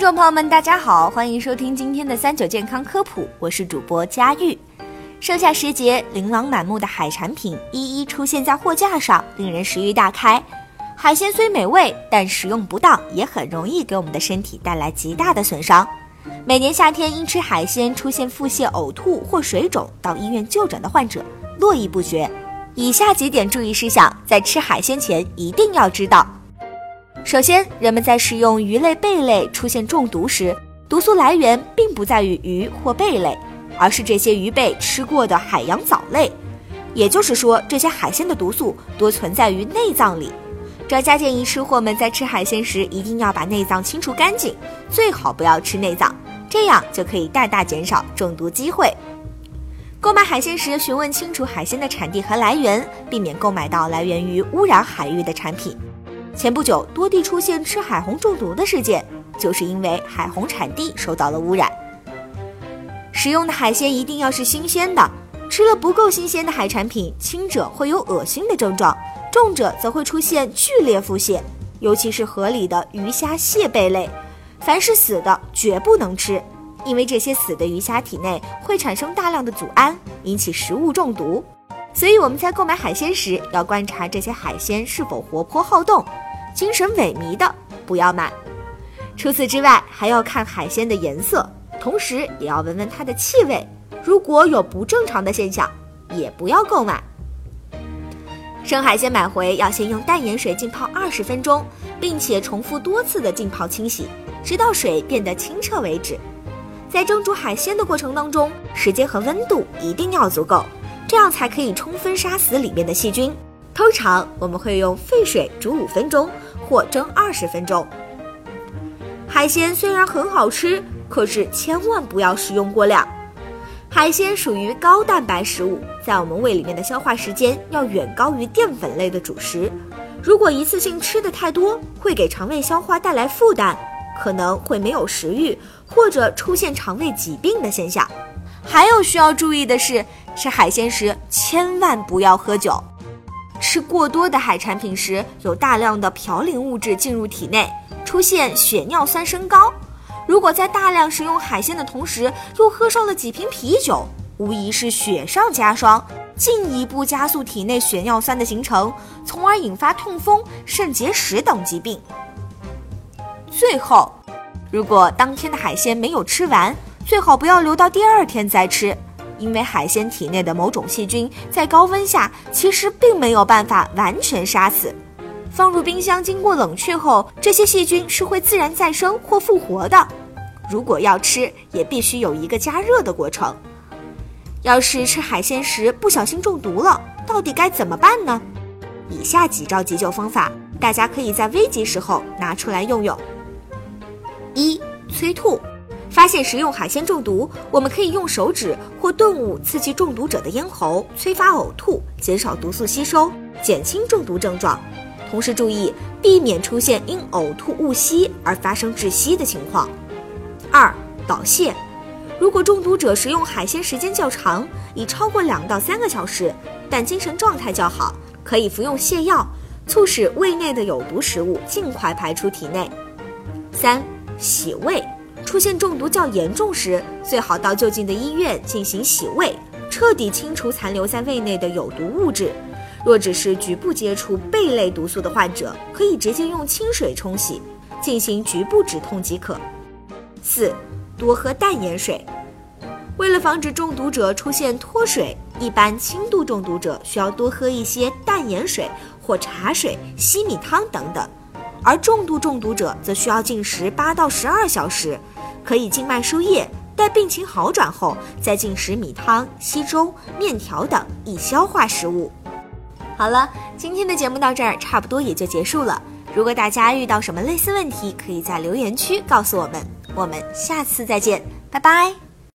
众朋友们，大家好，欢迎收听今天的三九健康科普，我是主播佳玉。盛夏时节，琳琅满目的海产品一一出现在货架上，令人食欲大开。海鲜虽美味，但食用不当也很容易给我们的身体带来极大的损伤。每年夏天因吃海鲜出现腹泻、呕吐或水肿，到医院就诊的患者络绎不绝。以下几点注意事项，在吃海鲜前一定要知道。首先，人们在食用鱼类、贝类出现中毒时，毒素来源并不在于鱼或贝类，而是这些鱼贝吃过的海洋藻类。也就是说，这些海鲜的毒素多存在于内脏里。专家建议吃货们在吃海鲜时一定要把内脏清除干净，最好不要吃内脏，这样就可以大大减少中毒机会。购买海鲜时，询问清楚海鲜的产地和来源，避免购买到来源于污染海域的产品。前不久，多地出现吃海虹中毒的事件，就是因为海虹产地受到了污染。食用的海鲜一定要是新鲜的，吃了不够新鲜的海产品，轻者会有恶心的症状，重者则会出现剧烈腹泻。尤其是河里的鱼虾蟹贝类，凡是死的绝不能吃，因为这些死的鱼虾体内会产生大量的组胺，引起食物中毒。所以我们在购买海鲜时，要观察这些海鲜是否活泼好动。精神萎靡的不要买。除此之外，还要看海鲜的颜色，同时也要闻闻它的气味。如果有不正常的现象，也不要购买。生海鲜买回要先用淡盐水浸泡二十分钟，并且重复多次的浸泡清洗，直到水变得清澈为止。在蒸煮海鲜的过程当中，时间和温度一定要足够，这样才可以充分杀死里面的细菌。通常我们会用沸水煮五分钟或蒸二十分钟。海鲜虽然很好吃，可是千万不要食用过量。海鲜属于高蛋白食物，在我们胃里面的消化时间要远高于淀粉类的主食。如果一次性吃的太多，会给肠胃消化带来负担，可能会没有食欲或者出现肠胃疾病的现象。还有需要注意的是，吃海鲜时千万不要喝酒。吃过多的海产品时，有大量的嘌呤物质进入体内，出现血尿酸升高。如果在大量食用海鲜的同时，又喝上了几瓶啤酒，无疑是雪上加霜，进一步加速体内血尿酸的形成，从而引发痛风、肾结石等疾病。最后，如果当天的海鲜没有吃完，最好不要留到第二天再吃。因为海鲜体内的某种细菌在高温下其实并没有办法完全杀死，放入冰箱经过冷却后，这些细菌是会自然再生或复活的。如果要吃，也必须有一个加热的过程。要是吃海鲜时不小心中毒了，到底该怎么办呢？以下几招急救方法，大家可以在危急时候拿出来用用。一、催吐。发现食用海鲜中毒，我们可以用手指或钝物刺激中毒者的咽喉，催发呕吐，减少毒素吸收，减轻中毒症状。同时注意避免出现因呕吐误吸而发生窒息的情况。二、导泻。如果中毒者食用海鲜时间较长，已超过两到三个小时，但精神状态较好，可以服用泻药，促使胃内的有毒食物尽快排出体内。三、洗胃。出现中毒较严重时，最好到就近的医院进行洗胃，彻底清除残留在胃内的有毒物质。若只是局部接触贝类毒素的患者，可以直接用清水冲洗，进行局部止痛即可。四，多喝淡盐水。为了防止中毒者出现脱水，一般轻度中毒者需要多喝一些淡盐水或茶水、西米汤等等。而重度中毒者则需要禁食八到十二小时，可以静脉输液，待病情好转后再进食米汤、稀粥、面条等易消化食物。好了，今天的节目到这儿差不多也就结束了。如果大家遇到什么类似问题，可以在留言区告诉我们。我们下次再见，拜拜。